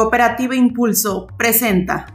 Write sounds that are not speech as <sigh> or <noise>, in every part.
Cooperativa Impulso presenta.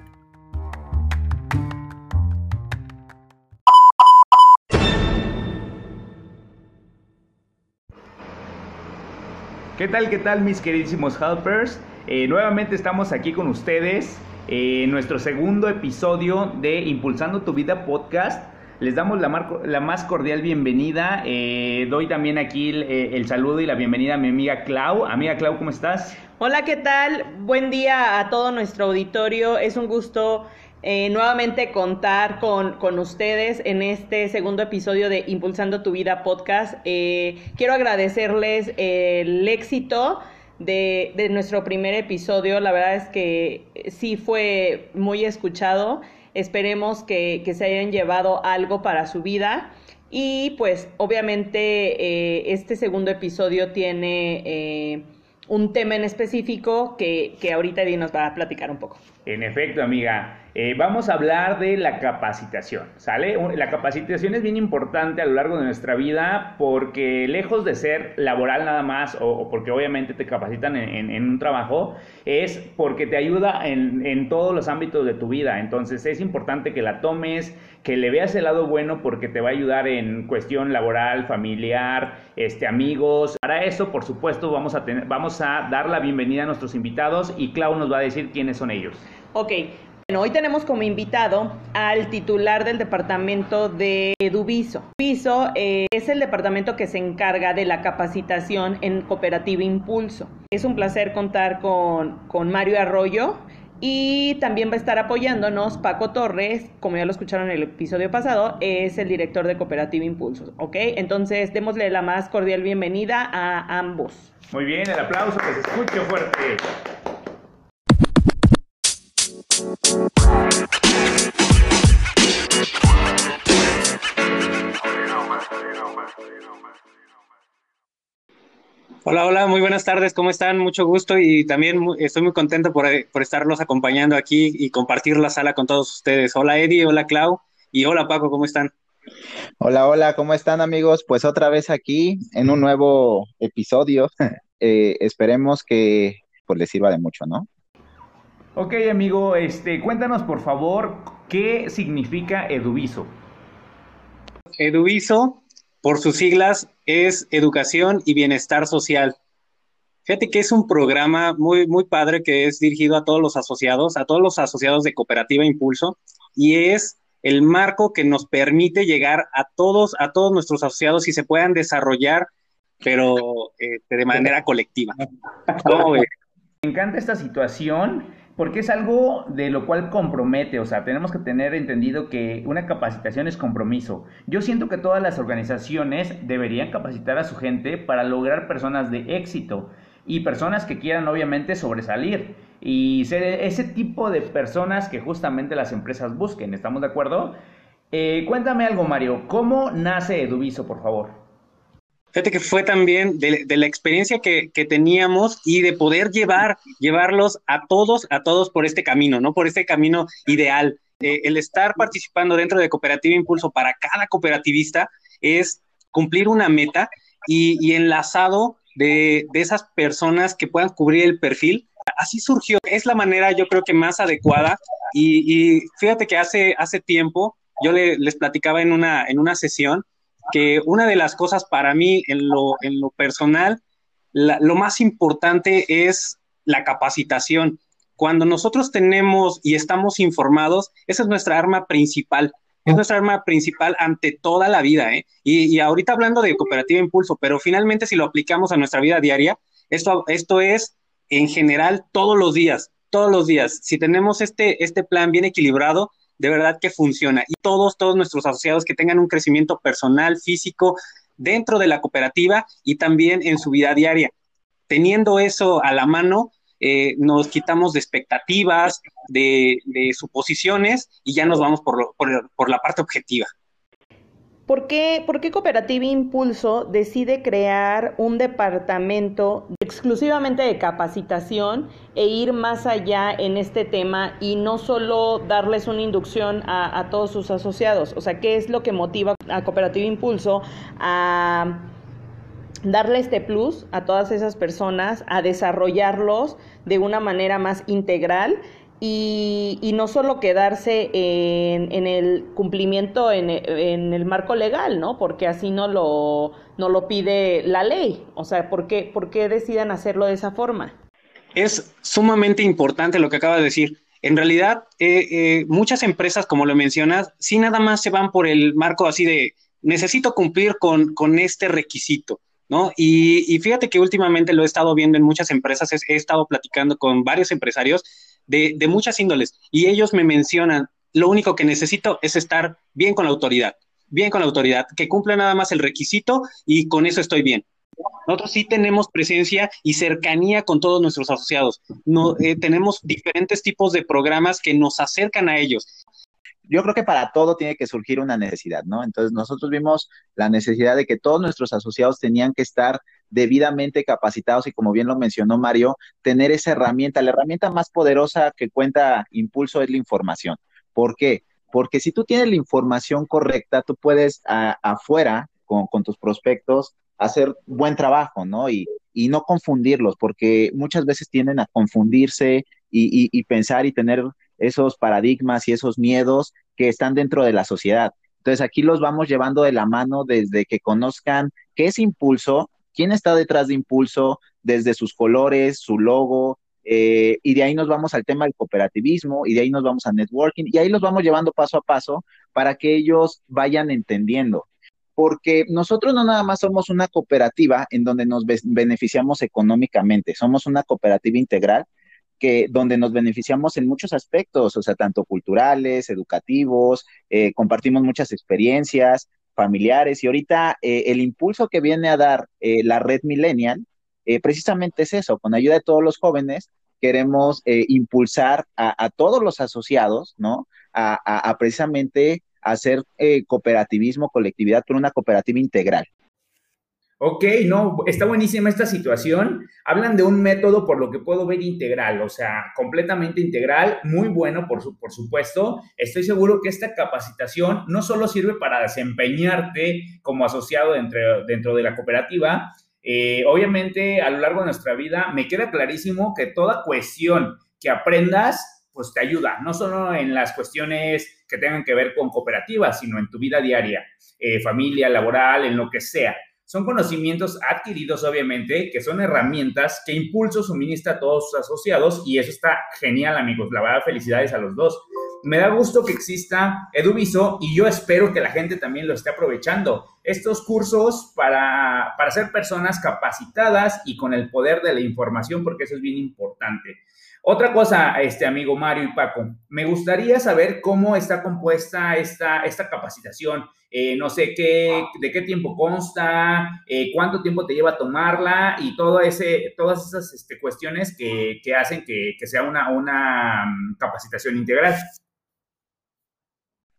¿Qué tal, qué tal mis queridísimos helpers? Eh, nuevamente estamos aquí con ustedes en nuestro segundo episodio de Impulsando tu Vida podcast. Les damos la, más cordial bienvenida. Eh, doy también aquí el, eh, el, saludo y la bienvenida a mi amiga Clau. Amiga Clau, ¿cómo estás? Hola, ¿qué tal? Buen día a todo nuestro auditorio. Es un gusto eh, nuevamente contar con, con, ustedes en este segundo episodio de Impulsando tu Vida podcast. Eh, quiero agradecerles el éxito de, de nuestro primer episodio. La verdad es que sí fue muy escuchado. Esperemos que, que, se hayan llevado algo para su vida. Y pues obviamente eh, este segundo episodio tiene un tema en específico que, que ahorita Eddie nos va a platicar un poco. En efecto, amiga. Eh, vamos a hablar de la capacitación, ¿sale? La capacitación es bien importante a lo largo de nuestra vida porque lejos de ser laboral nada más o, porque obviamente te capacitan en, un trabajo, es porque te ayuda en, en todos los ámbitos de tu vida. Entonces es importante que la tomes, que le veas el lado bueno porque te va a ayudar en cuestión laboral, familiar, este, amigos. Para eso, por supuesto, vamos a, tener, vamos a dar la bienvenida a nuestros invitados y Clau nos va a decir quiénes son ellos. Ok, bueno, hoy tenemos como invitado al titular del departamento de Eduviso. Eduviso eh, es el departamento que se encarga de la capacitación en Cooperativa Impulso. Es un placer contar con, con Mario Arroyo. Y también va a estar apoyándonos Paco Torres, como ya lo escucharon en el episodio pasado, es el director de Cooperativa Impulso, ¿ok? Entonces, démosle la más cordial bienvenida a ambos. Muy bien, el aplauso que se escuche fuerte. Hola, hola, muy buenas tardes, ¿cómo están? Mucho gusto y también estoy muy contento por, por, estarlos acompañando aquí y compartir la sala con todos ustedes. Hola Eddie, hola Clau y hola Paco, ¿cómo están? Hola, hola, ¿cómo están amigos? Pues otra vez aquí en un nuevo episodio. <laughs> Eh, esperemos que pues les sirva de mucho, ¿no? Ok, amigo, este, cuéntanos por favor qué significa Eduviso. Eduviso, por sus siglas, es Educación y Bienestar Social. Fíjate que es un programa muy, muy padre que es dirigido a todos los asociados, a todos los asociados de Cooperativa Impulso, y es el marco que nos permite llegar a todos, a todos nuestros asociados y se puedan desarrollar, pero eh, de manera colectiva. <laughs> ¿Cómo ves? Me encanta esta situación porque es algo de lo cual compromete, o sea, tenemos que tener entendido que una capacitación es compromiso. Yo siento que todas las organizaciones deberían capacitar a su gente para lograr personas de éxito y personas que quieran obviamente sobresalir y ser ese tipo de personas que justamente las empresas busquen, ¿estamos de acuerdo? Eh, cuéntame algo, Mario, ¿cómo nace Eduviso, por favor? Fíjate que fue también de, de la experiencia que, que, teníamos y de poder llevar, llevarlos a todos, a todos por este camino, ¿no? Por este camino ideal. Eh, el estar participando dentro de Cooperativa Impulso para cada cooperativista es cumplir una meta y, y enlazado de, de, esas personas que puedan cubrir el perfil. Así surgió, es la manera yo creo que más adecuada y, y fíjate que hace, hace tiempo yo le, les platicaba en una, en una sesión que una de las cosas para mí en lo, en lo personal, la, lo más importante es la capacitación. Cuando nosotros tenemos y estamos informados, esa es nuestra arma principal. Es nuestra arma principal ante toda la vida. ¿eh? Y, y, ahorita hablando de Cooperativa Impulso, pero finalmente si lo aplicamos a nuestra vida diaria, esto, esto es en general todos los días, todos los días. Si tenemos este, este plan bien equilibrado, de verdad que funciona. Y todos, todos nuestros asociados que tengan un crecimiento personal, físico, dentro de la cooperativa y también en su vida diaria. Teniendo eso a la mano, eh, nos quitamos de expectativas, de, suposiciones y ya nos vamos por, lo, por la parte objetiva. ¿Por qué, ¿Por qué, Cooperativa Impulso decide crear un departamento exclusivamente de capacitación e ir más allá en este tema y no solo darles una inducción a, a todos sus asociados? O sea, ¿qué es lo que motiva a Cooperativa Impulso a darle este plus a todas esas personas, a desarrollarlos de una manera más integral y, no solo quedarse en, el cumplimiento en, el marco legal, ¿no? Porque así no lo, no lo pide la ley. O sea, ¿por qué, ¿por qué decidan hacerlo de esa forma? Es sumamente importante lo que acaba de decir. En realidad, eh, eh, muchas empresas, como lo mencionas, sí nada más se van por el marco así de necesito cumplir con, con este requisito. ¿no? Y, fíjate que últimamente lo he estado viendo en muchas empresas, he, estado platicando con varios empresarios de, muchas índoles y ellos me mencionan, lo único que necesito es estar bien con la autoridad, bien con la autoridad, que cumpla nada más el requisito y con eso estoy bien. Nosotros sí tenemos presencia y cercanía con todos nuestros asociados. No, eh, tenemos diferentes tipos de programas que nos acercan a ellos yo creo que para todo tiene que surgir una necesidad, ¿no? Entonces nosotros vimos la necesidad de que todos nuestros asociados tenían que estar debidamente capacitados y como bien lo mencionó Mario, tener esa herramienta. La herramienta más poderosa que cuenta Impulso es la información. ¿Por qué? Porque si tú tienes la información correcta, tú puedes afuera con, tus prospectos hacer buen trabajo, ¿no? Y, no confundirlos, porque muchas veces tienden a confundirse y, y pensar y tener esos paradigmas y esos miedos que están dentro de la sociedad. Entonces aquí los vamos llevando de la mano desde que conozcan qué es Impulso, quién está detrás de Impulso, desde sus colores, su logo, eh, y de ahí nos vamos al tema del cooperativismo, y de ahí nos vamos a networking, y ahí los vamos llevando paso a paso para que ellos vayan entendiendo. Porque nosotros no nada más somos una cooperativa en donde nos beneficiamos económicamente, somos una cooperativa integral que donde nos beneficiamos en muchos aspectos, o sea, tanto culturales, educativos, eh, compartimos muchas experiencias familiares y ahorita eh, el impulso que viene a dar eh, la red millennial precisamente es eso, con ayuda de todos los jóvenes queremos impulsar a, todos los asociados, ¿no? A, a precisamente hacer cooperativismo, colectividad, pero una cooperativa integral. Ok, no, está buenísima esta situación. Hablan de un método, por lo que puedo ver, integral, o sea, completamente integral, muy bueno, por, supuesto. Estoy seguro que esta capacitación no solo sirve para desempeñarte como asociado dentro, dentro de la cooperativa, eh, obviamente a lo largo de nuestra vida me queda clarísimo que toda cuestión que aprendas, pues te ayuda, no solo en las cuestiones que tengan que ver con cooperativas, sino en tu vida diaria, eh, familia, laboral, en lo que sea. Son conocimientos adquiridos, obviamente, que son herramientas que Impulso suministra a todos sus asociados y eso está genial, amigos. La verdad, felicidades a los dos. Me da gusto que exista Eduviso y yo espero que la gente también lo esté aprovechando. Estos cursos para, para ser personas capacitadas y con el poder de la información, porque eso es bien importante. Otra cosa, este amigo Mario y Paco, me gustaría saber cómo está compuesta esta, esta capacitación. Eh, no sé qué, de qué tiempo consta, eh, cuánto tiempo te lleva a tomarla y todo ese, todas esas este, cuestiones que, hacen que, sea una, una mm, capacitación integral.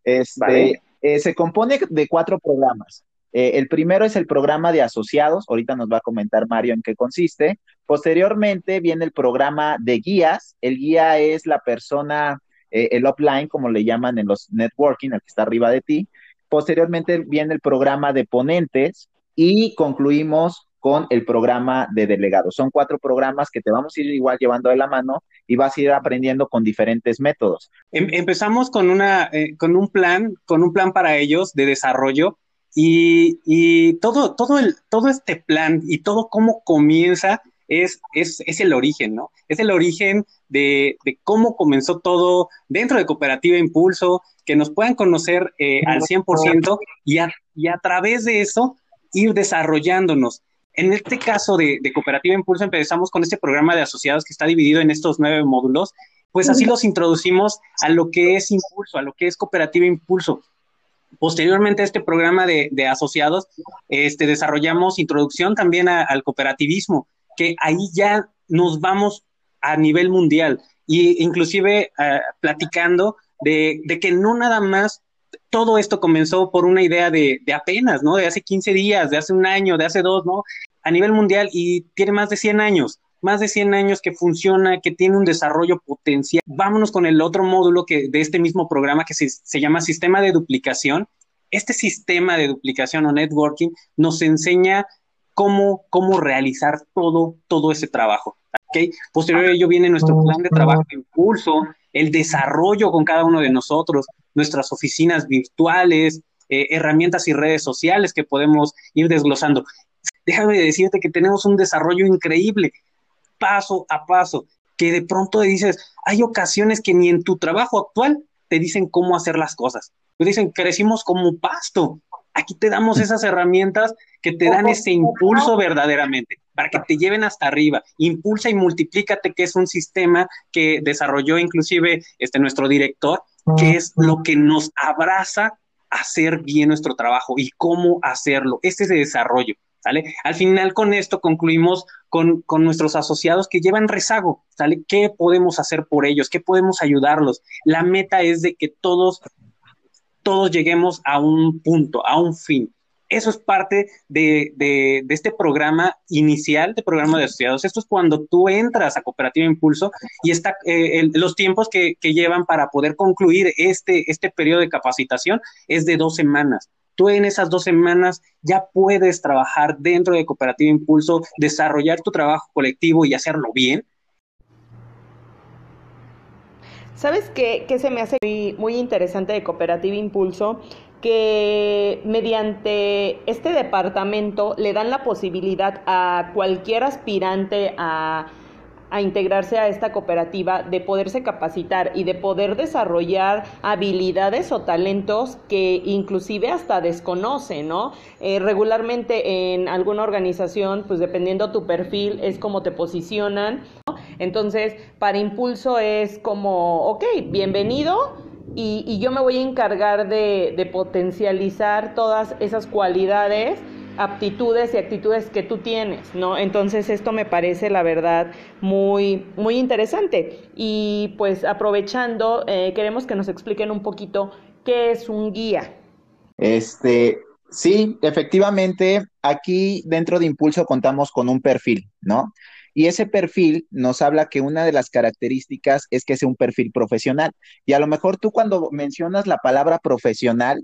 Este, eh, se compone de cuatro programas. Eh, el primero es el programa de asociados, ahorita nos va a comentar Mario en qué consiste. Posteriormente viene el programa de guías. El guía es la persona, eh, el offline, como le llaman en los networking, el que está arriba de ti. Posteriormente viene el programa de ponentes y concluimos con el programa de delegados. Son cuatro programas que te vamos a ir igual llevando de la mano y vas a ir aprendiendo con diferentes métodos. Em, empezamos con, una, eh, con un plan, con un plan para ellos de desarrollo y, todo, todo, el, todo este plan y todo cómo comienza es, es, es el origen, ¿no? Es el origen de, cómo comenzó todo dentro de Cooperativa Impulso, que nos puedan conocer eh, al 100% y a, y a través de eso ir desarrollándonos. En este caso de, de, Cooperativa Impulso empezamos con este programa de asociados que está dividido en estos nueve módulos, pues así los introducimos a lo que es Impulso, a lo que es Cooperativa Impulso. Posteriormente a este programa de, asociados, este, desarrollamos introducción también al cooperativismo, que ahí ya nos vamos a nivel mundial y inclusive eh, platicando de, que no nada más todo esto comenzó por una idea de, de, apenas, ¿no? De hace 15 días, de hace un año, de hace dos, ¿no? A nivel mundial y tiene más de 100 años más de 100 años que funciona, que tiene un desarrollo potencial. Vámonos con el otro módulo que, de este mismo programa que se, se llama Sistema de Duplicación. Este sistema de duplicación o networking nos enseña cómo, cómo realizar todo, todo ese trabajo. ¿okay? Posterior a ello viene nuestro plan de trabajo de impulso, el desarrollo con cada uno de nosotros, nuestras oficinas virtuales, eh, herramientas y redes sociales que podemos ir desglosando. Déjame decirte que tenemos un desarrollo increíble, paso a paso, que de pronto dices, hay ocasiones que ni en tu trabajo actual te dicen cómo hacer las cosas. Te dicen, crecimos como pasto. Aquí te damos esas herramientas que te dan ese impulso verdaderamente, para que te lleven hasta arriba. Impulsa y multiplícate, que es un sistema que desarrolló inclusive este, nuestro director, que es lo que nos abraza a hacer bien nuestro trabajo y cómo hacerlo. Este es el desarrollo. Al final con esto concluimos con, con, nuestros asociados que llevan rezago, ¿sale? ¿Qué podemos hacer por ellos? ¿Qué podemos ayudarlos? La meta es de que todos, todos lleguemos a un punto, a un fin. Eso es parte de, de, de, este programa inicial de programa de asociados. Esto es cuando tú entras a Cooperativa Impulso y está eh, el, los tiempos que, que, llevan para poder concluir este, este periodo de capacitación es de dos semanas. Tú en esas dos semanas ya puedes trabajar dentro de Cooperativa Impulso, desarrollar tu trabajo colectivo y hacerlo bien. ¿Sabes qué, qué se me hace muy, muy interesante de Cooperativa Impulso? que mediante este departamento le dan la posibilidad a cualquier aspirante a, a, integrarse a esta cooperativa de poderse capacitar y de poder desarrollar habilidades o talentos que inclusive hasta desconoce, ¿no? Eh, regularmente en alguna organización, pues dependiendo tu perfil, es como te posicionan, ¿no? Entonces, para impulso es como, ok, bienvenido y, y, yo me voy a encargar de, potencializar todas esas cualidades, aptitudes y actitudes que tú tienes, ¿no? Entonces esto me parece, la verdad, muy, muy interesante. Y pues aprovechando, eh, queremos que nos expliquen un poquito qué es un guía. Este, sí, efectivamente, aquí dentro de Impulso contamos con un perfil, ¿no? Y ese perfil nos habla que una de las características es que es un perfil profesional. Y a lo mejor tú cuando mencionas la palabra profesional,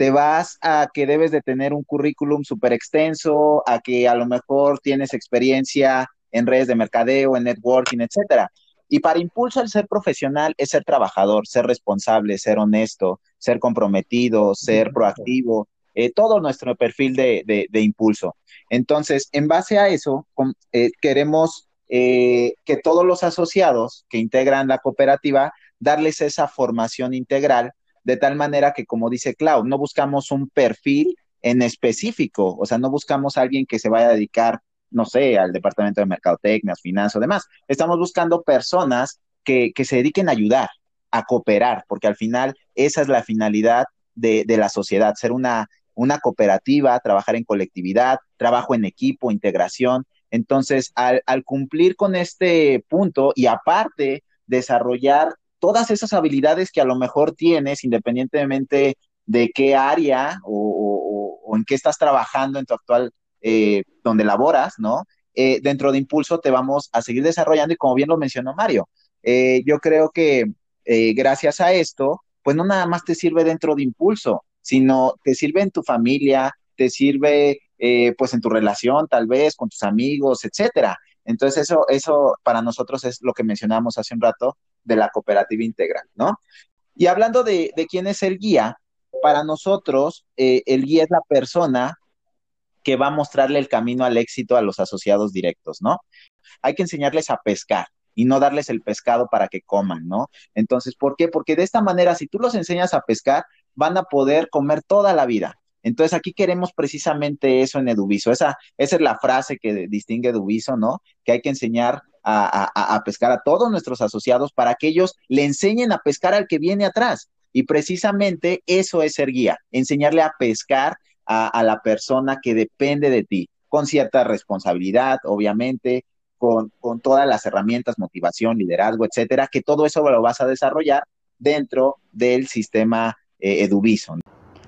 te vas a que debes de tener un currículum súper extenso, a que a lo mejor tienes experiencia en redes de mercadeo, en networking, etcétera. Y para impulso el ser profesional es ser trabajador, ser responsable, ser honesto, ser comprometido, ser proactivo, eh, todo nuestro perfil de, de, de, impulso. Entonces, en base a eso, con, eh, queremos eh, que todos los asociados que integran la cooperativa, darles esa formación integral, de tal manera que, como dice Clau, no buscamos un perfil en específico, o sea, no buscamos alguien que se vaya a dedicar, no sé, al departamento de mercadotecnia, finanzas o demás. Estamos buscando personas que, que se dediquen a ayudar, a cooperar, porque al final esa es la finalidad de, de la sociedad, ser una una cooperativa, trabajar en colectividad, trabajo en equipo, integración. Entonces, al, cumplir con este punto y aparte desarrollar todas esas habilidades que a lo mejor tienes, independientemente de qué área o, en qué estás trabajando en tu actual, eh, donde laboras, ¿no? Eh, dentro de Impulso te vamos a seguir desarrollando y como bien lo mencionó Mario, eh, yo creo que eh, gracias a esto, pues no nada más te sirve dentro de Impulso, sino te sirve en tu familia, te sirve eh, pues en tu relación tal vez con tus amigos, etcétera. Entonces eso, eso para nosotros es lo que mencionamos hace un rato de la cooperativa integral, ¿no? Y hablando de, de quién es el guía, para nosotros eh, el guía es la persona que va a mostrarle el camino al éxito a los asociados directos, ¿no? Hay que enseñarles a pescar y no darles el pescado para que coman, ¿no? Entonces, ¿por qué? Porque de esta manera, si tú los enseñas a pescar, van a poder comer toda la vida. Entonces aquí queremos precisamente eso en Eduviso. Esa, es la frase que distingue Eduviso, ¿no? Que hay que enseñar a, pescar a todos nuestros asociados para que ellos le enseñen a pescar al que viene atrás. Y precisamente eso es ser guía, enseñarle a pescar a, la persona que depende de ti, con cierta responsabilidad, obviamente, con, con todas las herramientas, motivación, liderazgo, etcétera, que todo eso lo vas a desarrollar dentro del sistema eh, Eduviso.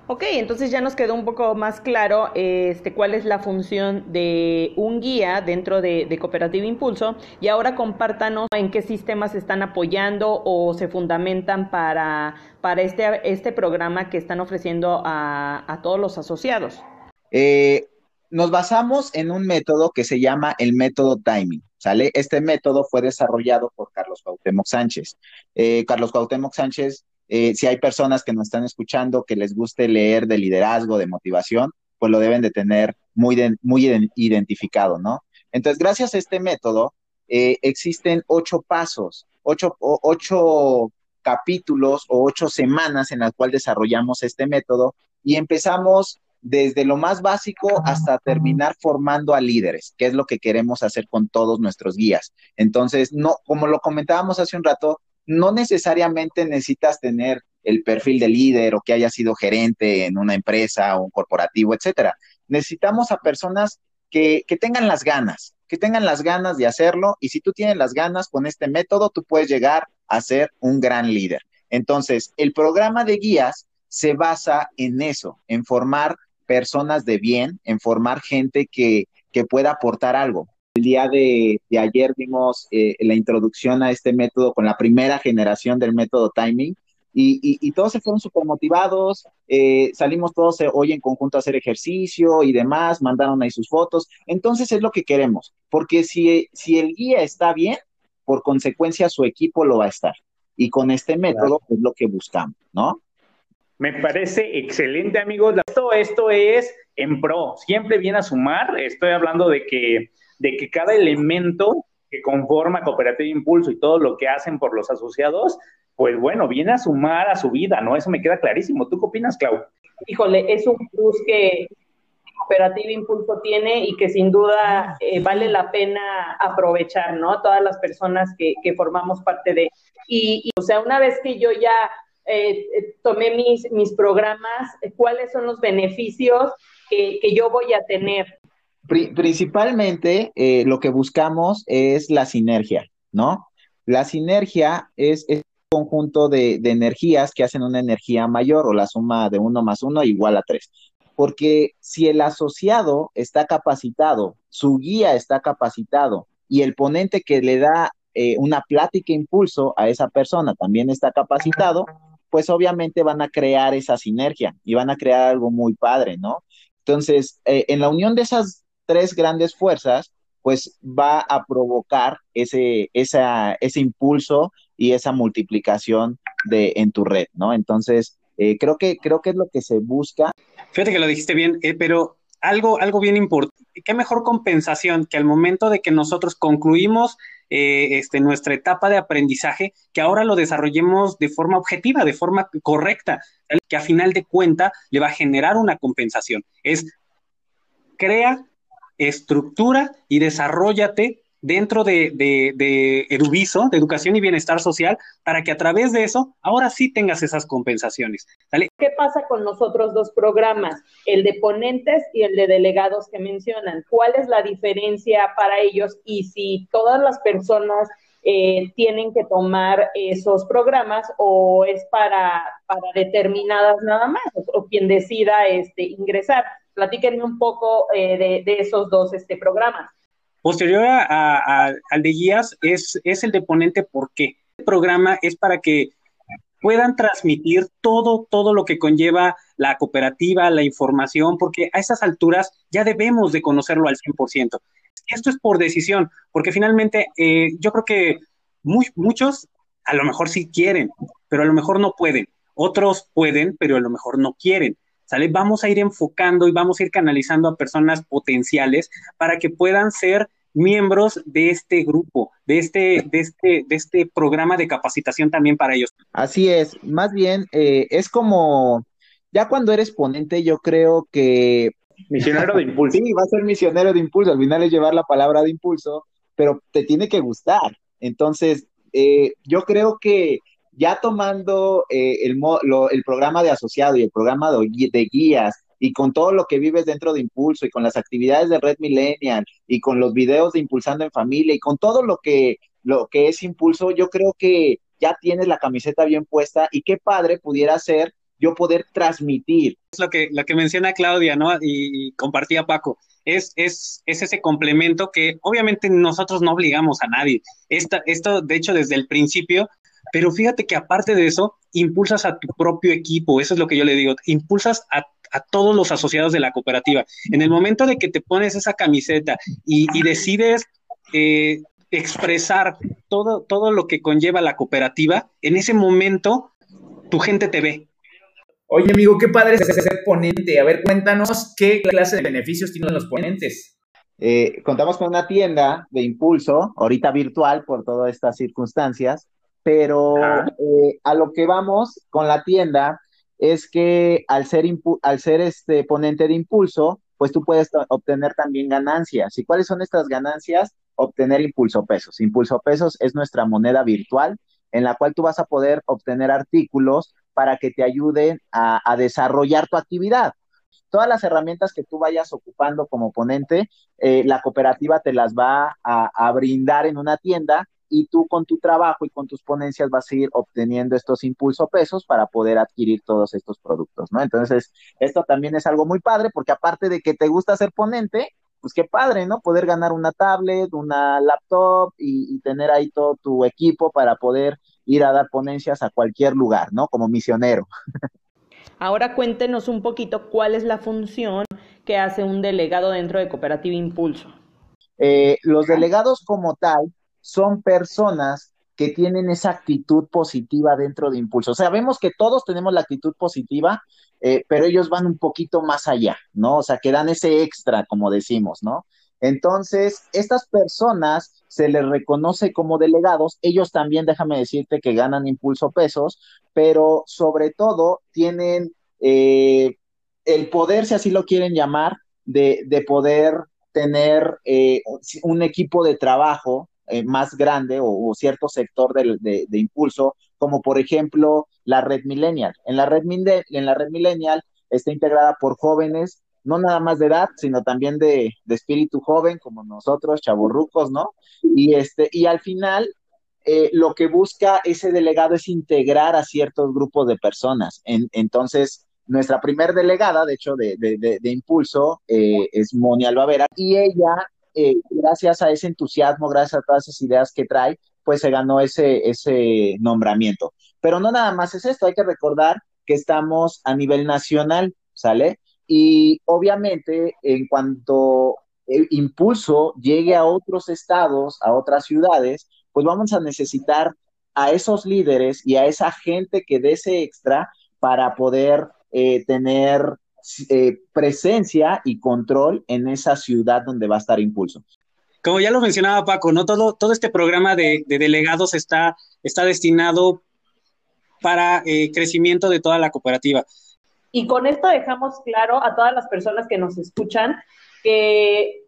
Ok, entonces ya nos quedó un poco más claro este, cuál es la función de un guía dentro de, de, Cooperativa Impulso y ahora compártanos en qué sistemas están apoyando o se fundamentan para, para este, este programa que están ofreciendo a, a todos los asociados. Eh, nos basamos en un método que se llama el método timing, ¿sale? Este método fue desarrollado por Carlos Cuauhtémoc Sánchez. Eh, Carlos Cuauhtémoc Sánchez, eh, si hay personas que nos están escuchando que les guste leer de liderazgo, de motivación, pues lo deben de tener muy, muy identificado, ¿no? Entonces, gracias a este método, eh, existen ocho pasos, ocho, ocho capítulos o ocho semanas en las cuales desarrollamos este método y empezamos desde lo más básico hasta terminar formando a líderes, que es lo que queremos hacer con todos nuestros guías. Entonces, no, como lo comentábamos hace un rato, no necesariamente necesitas tener el perfil de líder o que haya sido gerente en una empresa o un corporativo, etcétera. Necesitamos a personas que, que tengan las ganas, que tengan las ganas de hacerlo y si tú tienes las ganas con este método, tú puedes llegar a ser un gran líder. Entonces, el programa de guías se basa en eso, en formar personas de bien, en formar gente que, pueda aportar algo. El día de, ayer vimos eh, la introducción a este método con la primera generación del método timing y, todos se fueron súper motivados, eh, salimos todos eh, hoy en conjunto a hacer ejercicio y demás, mandaron ahí sus fotos. Entonces es lo que queremos, porque si, si el guía está bien, por consecuencia su equipo lo va a estar. Y con este método es lo que buscamos, ¿no? Me parece excelente, amigos. Esto, esto es en pro. Siempre viene a sumar. Estoy hablando de que, de que cada elemento que conforma Cooperativa Impulso y todo lo que hacen por los asociados, pues bueno, viene a sumar a su vida, ¿no? Eso me queda clarísimo. ¿Tú qué opinas, Clau? Híjole, es un plus que Cooperativa Impulso tiene y que sin duda eh, vale la pena aprovechar, ¿no? Todas las personas que, que formamos parte de. Y, y, o sea, una vez que yo ya eh, tomé mis, mis programas, cuáles son los beneficios que, yo voy a tener. Principalmente eh, lo que buscamos es la sinergia, ¿no? La sinergia es, un conjunto de, energías que hacen una energía mayor o la suma de uno más uno igual a tres. Porque si el asociado está capacitado, su guía está capacitado y el ponente que le da una plática impulso a esa persona también está capacitado, pues obviamente van a crear esa sinergia y van a crear algo muy padre, ¿no? Entonces, eh, en la unión de esas tres grandes fuerzas, pues va a provocar ese, ese impulso y esa multiplicación de, en tu red, ¿no? Entonces, eh, creo, que, creo que es lo que se busca. Fíjate que lo dijiste bien, eh, pero algo, algo bien importante, qué mejor compensación que al momento de que nosotros concluimos eh, este, nuestra etapa de aprendizaje, que ahora lo desarrollemos de forma objetiva, de forma correcta, que a final de cuenta le va a generar una compensación. Es crea, estructura y desarrollate dentro de, de, de Eduviso, de Educación y Bienestar Social, para que a través de eso ahora sí tengas esas compensaciones. ¿Qué pasa con los otros dos programas, el de ponentes y el de delegados que mencionan? ¿Cuál es la diferencia para ellos y si todas las personas eh, tienen que tomar esos programas o es para, para determinadas nada más o, quien decida este, ingresar? Platíquenme un poco eh, de, esos dos este, programas. Posterior a, al de guías es, es el de ponente ¿por qué? El programa es para que puedan transmitir todo, todo lo que conlleva la cooperativa, la información, porque a esas alturas ya debemos de conocerlo al 100%. Esto es por decisión, porque finalmente eh, yo creo que muchos a lo mejor sí quieren, pero a lo mejor no pueden. Otros pueden, pero a lo mejor no quieren. ¿Sale? Vamos a ir enfocando y vamos a ir canalizando a personas potenciales para que puedan ser miembros de este grupo, de este, de este, de este programa de capacitación también para ellos. Así es, más bien eh, es como, ya cuando eres ponente, yo creo que... Misionero de impulso. <laughs> sí, va a ser misionero de impulso, al final es llevar la palabra de impulso, pero te tiene que gustar. Entonces, eh, yo creo que ya tomando eh, el, el, programa de asociado y el programa de, guías y con todo lo que vives dentro de Impulso y con las actividades de Red Millennial y con los videos de Impulsando en Familia y con todo lo que, lo que es Impulso, yo creo que ya tienes la camiseta bien puesta y qué padre pudiera ser yo poder transmitir. Es lo que, lo que menciona Claudia, ¿no? Y, compartía Paco. Es, es, es, ese complemento que obviamente nosotros no obligamos a nadie. Esta, esto, de hecho, desde el principio pero fíjate que aparte de eso, impulsas a tu propio equipo, eso es lo que yo le digo, impulsas a, a todos los asociados de la cooperativa. En el momento de que te pones esa camiseta y, decides eh, expresar todo, todo lo que conlleva la cooperativa, en ese momento tu gente te ve. Oye, amigo, qué padre es ser ponente. A ver, cuéntanos qué clase de beneficios tienen los ponentes. Eh, contamos con una tienda de impulso, ahorita virtual por todas estas circunstancias, pero eh, a lo que vamos con la tienda es que al ser, al ser este ponente de impulso, pues tú puedes obtener también ganancias. ¿Y cuáles son estas ganancias? Obtener impulso pesos. Impulso pesos es nuestra moneda virtual en la cual tú vas a poder obtener artículos para que te ayuden a desarrollar tu actividad todas las herramientas que tú vayas ocupando como ponente, eh, la cooperativa te las va a, brindar en una tienda y tú con tu trabajo y con tus ponencias vas a ir obteniendo estos impulso pesos para poder adquirir todos estos productos, ¿no? Entonces, esto también es algo muy padre porque aparte de que te gusta ser ponente, pues qué padre, ¿no? Poder ganar una tablet, una laptop y, y tener ahí todo tu equipo para poder ir a dar ponencias a cualquier lugar, ¿no? Como misionero. <laughs> Ahora cuéntenos un poquito cuál es la función que hace un delegado dentro de Cooperativa Impulso. Eh, los delegados como tal son personas que tienen esa actitud positiva dentro de Impulso. O sea, vemos que todos tenemos la actitud positiva, eh, pero ellos van un poquito más allá, ¿no? O sea, que dan ese extra, como decimos, ¿no? Entonces, estas personas se les reconoce como delegados, ellos también, déjame decirte que ganan impulso pesos, pero sobre todo tienen eh, el poder, si así lo quieren llamar, de, poder tener eh, un equipo de trabajo eh, más grande o, cierto sector de, de, impulso, como por ejemplo la red millennial. En la red, en la red millennial está integrada por jóvenes no nada más de edad, sino también de, espíritu joven, como nosotros, chaburrucos, ¿no? Y, este, y al final, eh, lo que busca ese delegado es integrar a ciertos grupos de personas. entonces, nuestra primer delegada, de hecho, de, de, Impulso, eh, es Moni Albavera, y ella, eh, gracias a ese entusiasmo, gracias a todas esas ideas que trae, pues se ganó ese, ese nombramiento. Pero no nada más es esto, hay que recordar que estamos a nivel nacional, ¿sale? Y obviamente, en cuanto el impulso llegue a otros estados, a otras ciudades, pues vamos a necesitar a esos líderes y a esa gente que dé ese extra para poder eh, tener eh, presencia y control en esa ciudad donde va a estar impulso. Como ya lo mencionaba Paco, ¿no? Todo, todo este programa de, delegados está, está destinado para eh, crecimiento de toda la cooperativa. Y con esto dejamos claro a todas las personas que nos escuchan que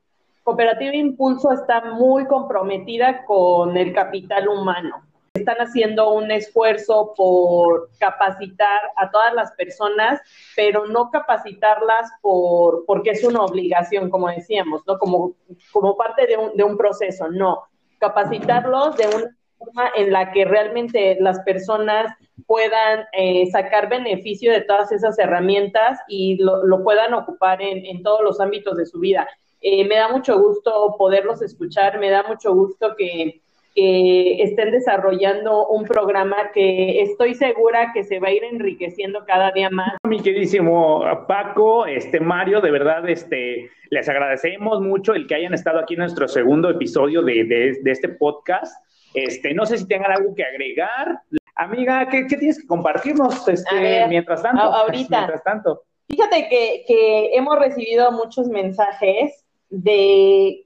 Cooperativa Impulso está muy comprometida con el capital humano. Están haciendo un esfuerzo por capacitar a todas las personas, pero no capacitarlas por, porque es una obligación, como decíamos, ¿no? Como, como parte de un, de un proceso, no. Capacitarlos de una forma en la que realmente las personas puedan eh, sacar beneficio de todas esas herramientas y lo, puedan ocupar en, todos los ámbitos de su vida. Eh, me da mucho gusto poderlos escuchar, me da mucho gusto que, estén desarrollando un programa que estoy segura que se va a ir enriqueciendo cada día más. Mi queridísimo Paco, este Mario, de verdad, este, les agradecemos mucho el que hayan estado aquí en nuestro segundo episodio de, de este podcast. Este, no sé si tengan algo que agregar. Amiga, ¿qué, tienes que compartirnos este, mientras tanto? ahorita. <laughs> Mientras tanto. Fíjate que, hemos recibido muchos mensajes de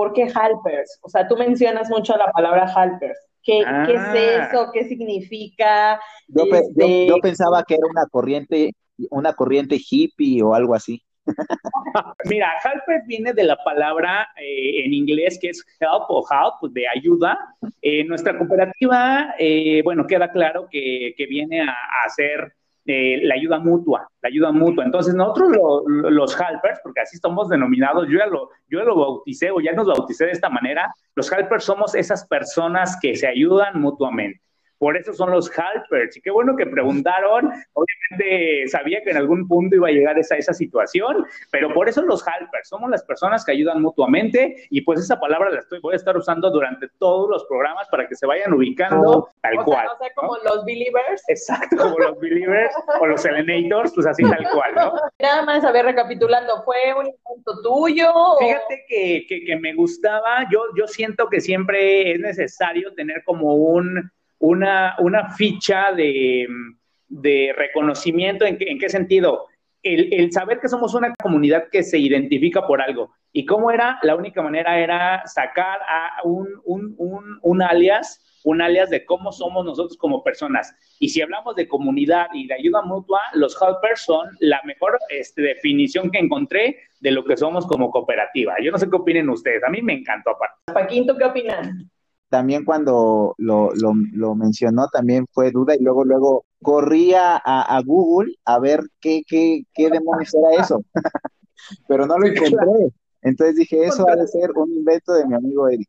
por qué Halpers. O sea, tú mencionas mucho la palabra Halpers. ¿Qué, ¿qué es ah. eso? ¿Qué significa? Yo, este yo, pensaba que era una corriente, una corriente hippie o algo así. <laughs> Mira, help viene de la palabra eh, en inglés que es help o help, de ayuda. Eh, nuestra cooperativa, eh, bueno, queda claro que, viene a, hacer la ayuda mutua, la ayuda mutua. Entonces, nosotros los helpers, porque así estamos denominados, yo ya, lo, yo lo bauticé o ya nos bauticé de esta manera, los helpers somos esas personas que se ayudan mutuamente. Por eso son los helpers. Y qué bueno que preguntaron. Obviamente sabía que en algún punto iba a llegar esa, esa situación, pero por eso los helpers. Somos las personas que ayudan mutuamente y pues esa palabra la estoy, voy a estar usando durante todos los programas para que se vayan ubicando tal cual. o sea, como los believers. Exacto, como los believers o los selenators, pues así tal cual, ¿no? <laughs> Nada más, a ver, recapitulando, ¿fue un invento tuyo? Fíjate que, que, que me gustaba, yo, yo siento que siempre es necesario tener como un una, una ficha de, de reconocimiento. ¿En qué, ¿En qué sentido? El, el, saber que somos una comunidad que se identifica por algo. ¿Y cómo era? La única manera era sacar a un, un, un, un, alias, un alias de cómo somos nosotros como personas. Y si hablamos de comunidad y de ayuda mutua, los helpers son la mejor este, definición que encontré de lo que somos como cooperativa. Yo no sé qué opinen ustedes, a mí me encantó. Paquinto, ¿qué opinas? También cuando lo, lo, lo, mencionó también fue duda y luego, luego corría a, a Google a ver qué, qué, qué demonios era eso, <laughs> pero no lo encontré. Entonces dije, eso ha de ser un invento de mi amigo Eric.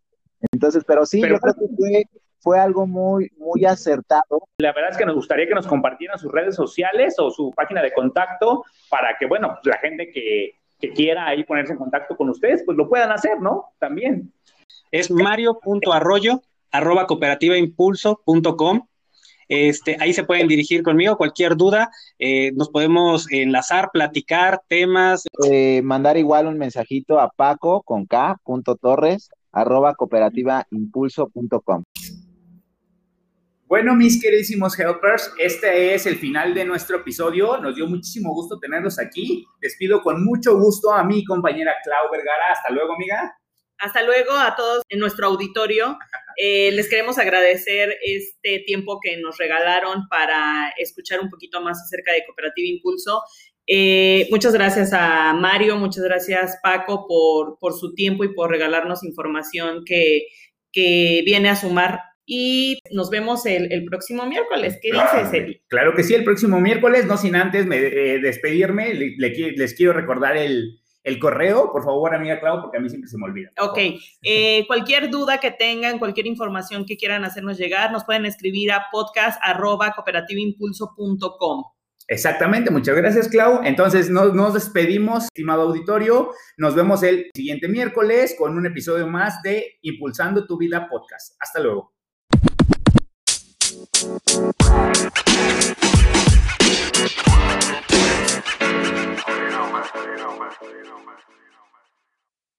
Entonces, pero sí, pero, yo creo que fue, fue algo muy, muy acertado. La verdad es que nos gustaría que nos compartieran sus redes sociales o su página de contacto para que, bueno, la gente que, que quiera ahí ponerse en contacto con ustedes, pues lo puedan hacer, ¿no? También es mario.arroyo arroba cooperativaImpulso.com. Este, ahí se pueden dirigir conmigo, cualquier duda, eh, nos podemos enlazar, platicar temas. Eh, mandar igual un mensajito a Paco con K, punto Torres, arroba cooperativaImpulso.com. Bueno, mis queridísimos helpers, este es el final de nuestro episodio. Nos dio muchísimo gusto tenerlos aquí. Les pido con mucho gusto a mi compañera Clau Vergara. Hasta luego, amiga. Hasta luego a todos en nuestro auditorio. <laughs> Eh, les queremos agradecer este tiempo que nos regalaron para escuchar un poquito más acerca de Cooperativa Impulso. Eh, muchas gracias a Mario, muchas gracias Paco por, por su tiempo y por regalarnos información que, que viene a sumar y nos vemos el, el, próximo miércoles. ¿Qué dices, Eli? Claro que sí, el próximo miércoles, no sin antes me, eh, despedirme, le, le, les quiero recordar el, el correo, por favor, amiga Clau, porque a mí siempre se me olvida. Ok, eh, cualquier duda que tengan, cualquier información que quieran hacernos llegar, nos pueden escribir a podcast.cooperativoimpulso.com. Exactamente, muchas gracias Clau. Entonces nos, despedimos, estimado auditorio. Nos vemos el siguiente miércoles con un episodio más de Impulsando tu vida podcast. Hasta luego más, más, más, más.